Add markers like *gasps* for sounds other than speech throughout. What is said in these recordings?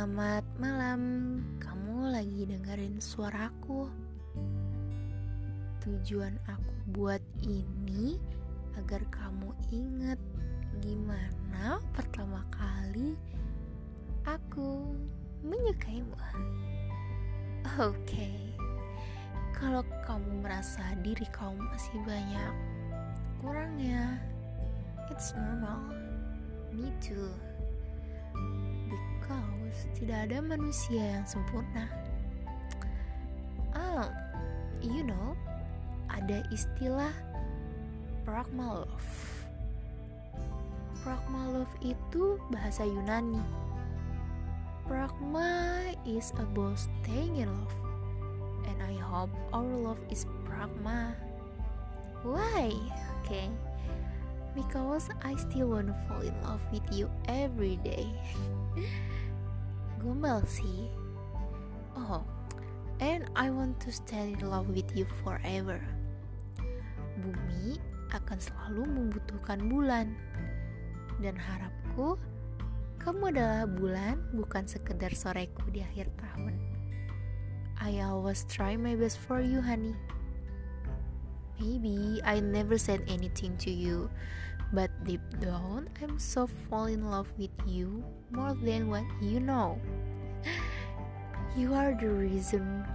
Selamat malam, kamu lagi dengerin suaraku. Tujuan aku buat ini agar kamu ingat gimana pertama kali aku menyukaimu. Oke, okay. kalau kamu merasa diri kamu masih banyak kurangnya, it's normal. Me too tidak ada manusia yang sempurna. Oh, you know, ada istilah pragma love. Pragma love itu bahasa Yunani. Pragma is about staying in love. And I hope our love is pragma. Why? Okay. Because I still wanna fall in love with you every day. *laughs* Gombal sih. Oh, and I want to stay in love with you forever. Bumi akan selalu membutuhkan bulan. Dan harapku, kamu adalah bulan bukan sekedar soreku di akhir tahun. I always try my best for you, honey. Maybe I never said anything to you, but deep down, I'm so fall in love with you more than what you know. *gasps* You are the reason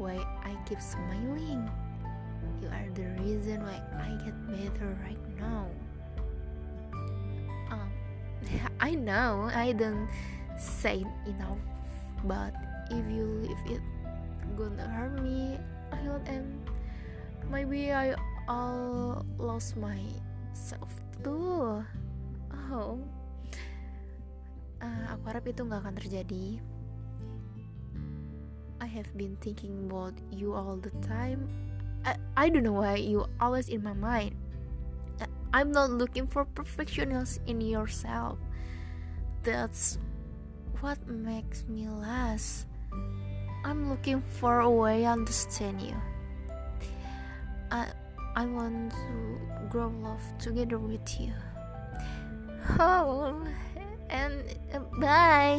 why I keep smiling. You are the reason why I get better right now. Um, *laughs* I know I don't say enough, but if you leave it gonna hurt me, I am maybe I all lost myself too. Oh, uh, aku harap itu nggak akan terjadi. I have been thinking about you all the time. I, I don't know why you always in my mind. I'm not looking for perfectionist in yourself. That's what makes me last. I'm looking for a way to understand you. I want to grow love together with you. Oh, and uh, bye.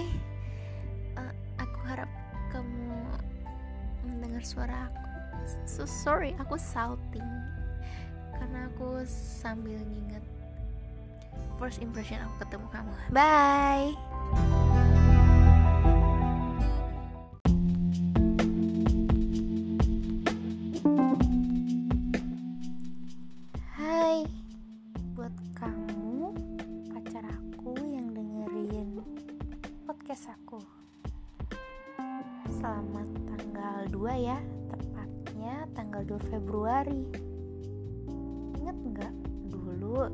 Uh, aku harap kamu mendengar suara aku. So sorry, aku salting karena aku sambil nginget first impression aku ketemu kamu. Bye. Podcast aku. Selamat tanggal 2 ya, tepatnya tanggal 2 Februari. Ingat nggak dulu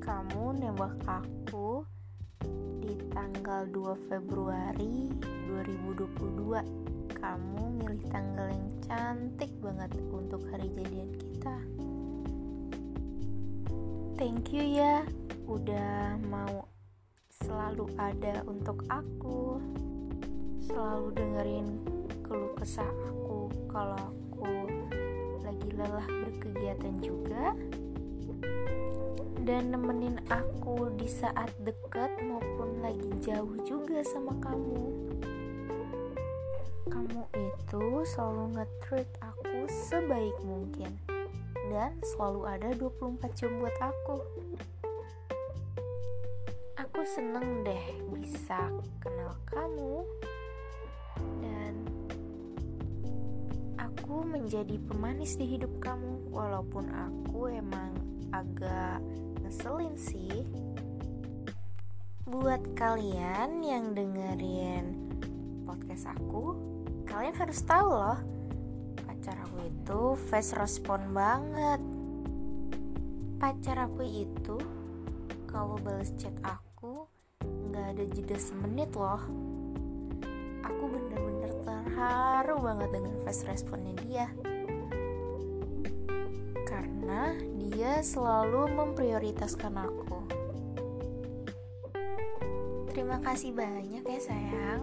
kamu nembak aku di tanggal 2 Februari 2022 kamu milih tanggal yang cantik banget untuk hari jadian kita thank you ya udah mau selalu ada untuk aku. Selalu dengerin keluh kesah aku kalau aku lagi lelah berkegiatan juga. Dan nemenin aku di saat deket maupun lagi jauh juga sama kamu. Kamu itu selalu nge-treat aku sebaik mungkin. Dan selalu ada 24 jam buat aku aku seneng deh bisa kenal kamu. Dan aku menjadi pemanis di hidup kamu. Walaupun aku emang agak ngeselin sih. Buat kalian yang dengerin podcast aku kalian harus tahu loh pacar aku itu fast respon banget. Pacar aku itu kalau balas chat aku nggak ada jeda semenit loh. Aku bener-bener terharu banget dengan fast responnya dia. Karena dia selalu memprioritaskan aku. Terima kasih banyak ya sayang.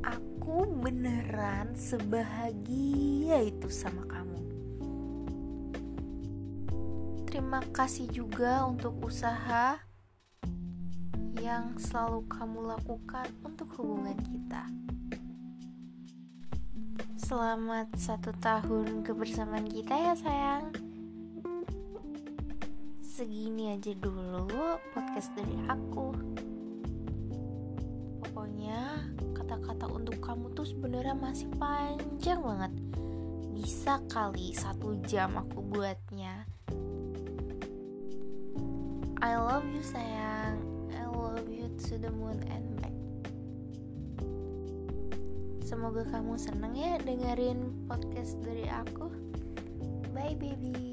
Aku beneran sebahagia itu sama kamu. Terima kasih juga untuk usaha yang selalu kamu lakukan untuk hubungan kita. Selamat satu tahun kebersamaan kita ya sayang. Segini aja dulu podcast dari aku. Pokoknya kata-kata untuk kamu tuh sebenarnya masih panjang banget. Bisa kali satu jam aku buatnya. I love you sayang to the moon and back Semoga kamu seneng ya dengerin podcast dari aku. Bye baby.